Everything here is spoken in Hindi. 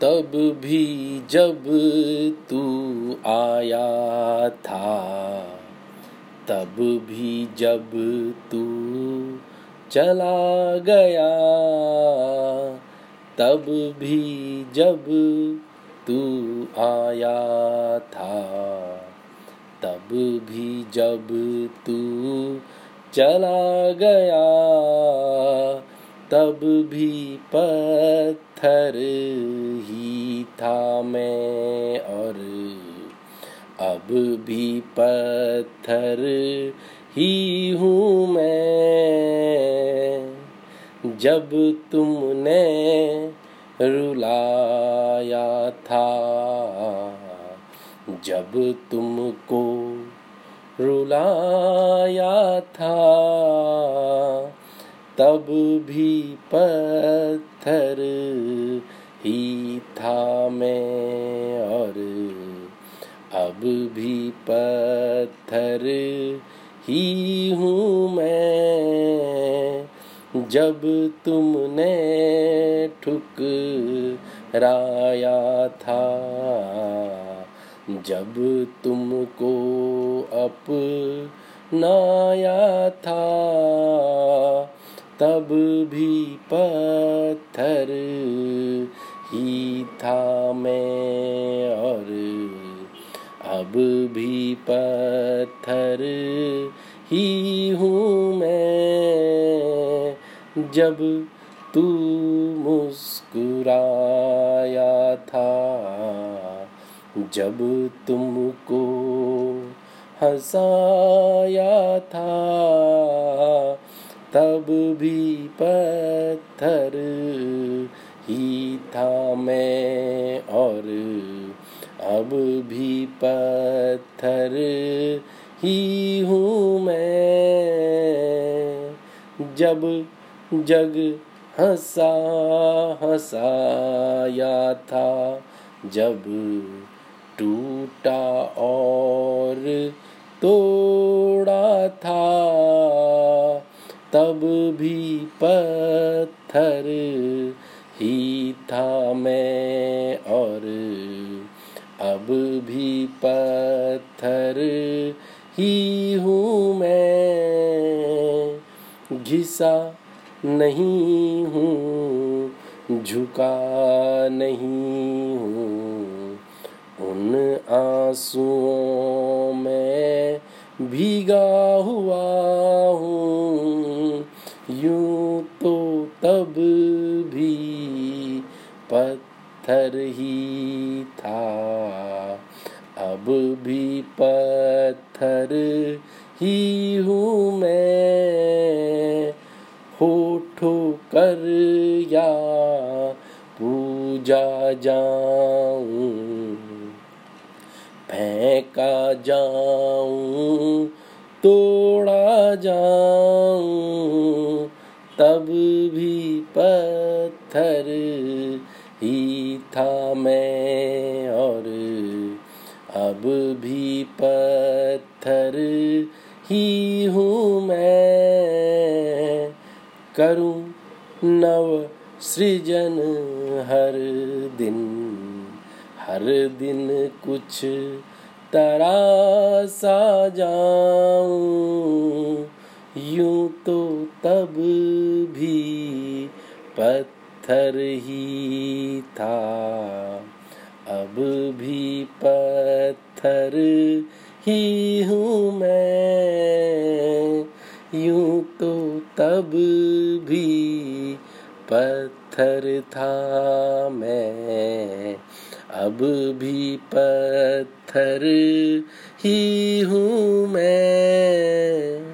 तब भी जब तू आया था, तब भी जब तू चला गया, तब भी जब तू आया था, तब भी जब तू चला गया, तब भी पत्थर ही था मैं और अब भी पत्थर ही हूँ मैं। जब तुमने रुलाया था, जब तुमको रुलाया था तब भी पत्थर ही था मैं और अब भी पत्थर ही हूँ मैं। जब तुमने ठुक ठुकराया था, जब तुमको अपनाया था तब भी पत्थर ही था मैं और अब भी पत्थर ही हूँ मैं। जब तू मुस्कुराया था, जब तुमको हंसाया था तब भी पत्थर ही था मैं और अब भी पत्थर ही हूँ मैं। जब जग हंसा हंसाया था, जब टूटा और तोड़ा था तब भी पत्थर ही था मैं और अब भी पत्थर ही हूँ मैं। घिसा नहीं हूँ, झुका नहीं हूँ। उन आंसुओं में भीगा हुआ हूँ। यूँ तो तब भी पत्थर ही था। अब भी पत्थर ही हूँ मैं, होठो कर या पूजा जाऊँ, फेंका जाऊँ, तोड़ा जाऊँ। तब भी पत्थर ही था मैं और अब भी पत्थर ही हूँ मैं। करूँ नव सृजन हर दिन हर दिन कुछ तरासा जाऊँ। यूँ तो तब भी पत्थर ही था। अब भी पत्थर ही हूँ मैं। यूँ तो तब भी पत्थर था मैं। अब भी पत्थर ही हूँ मैं।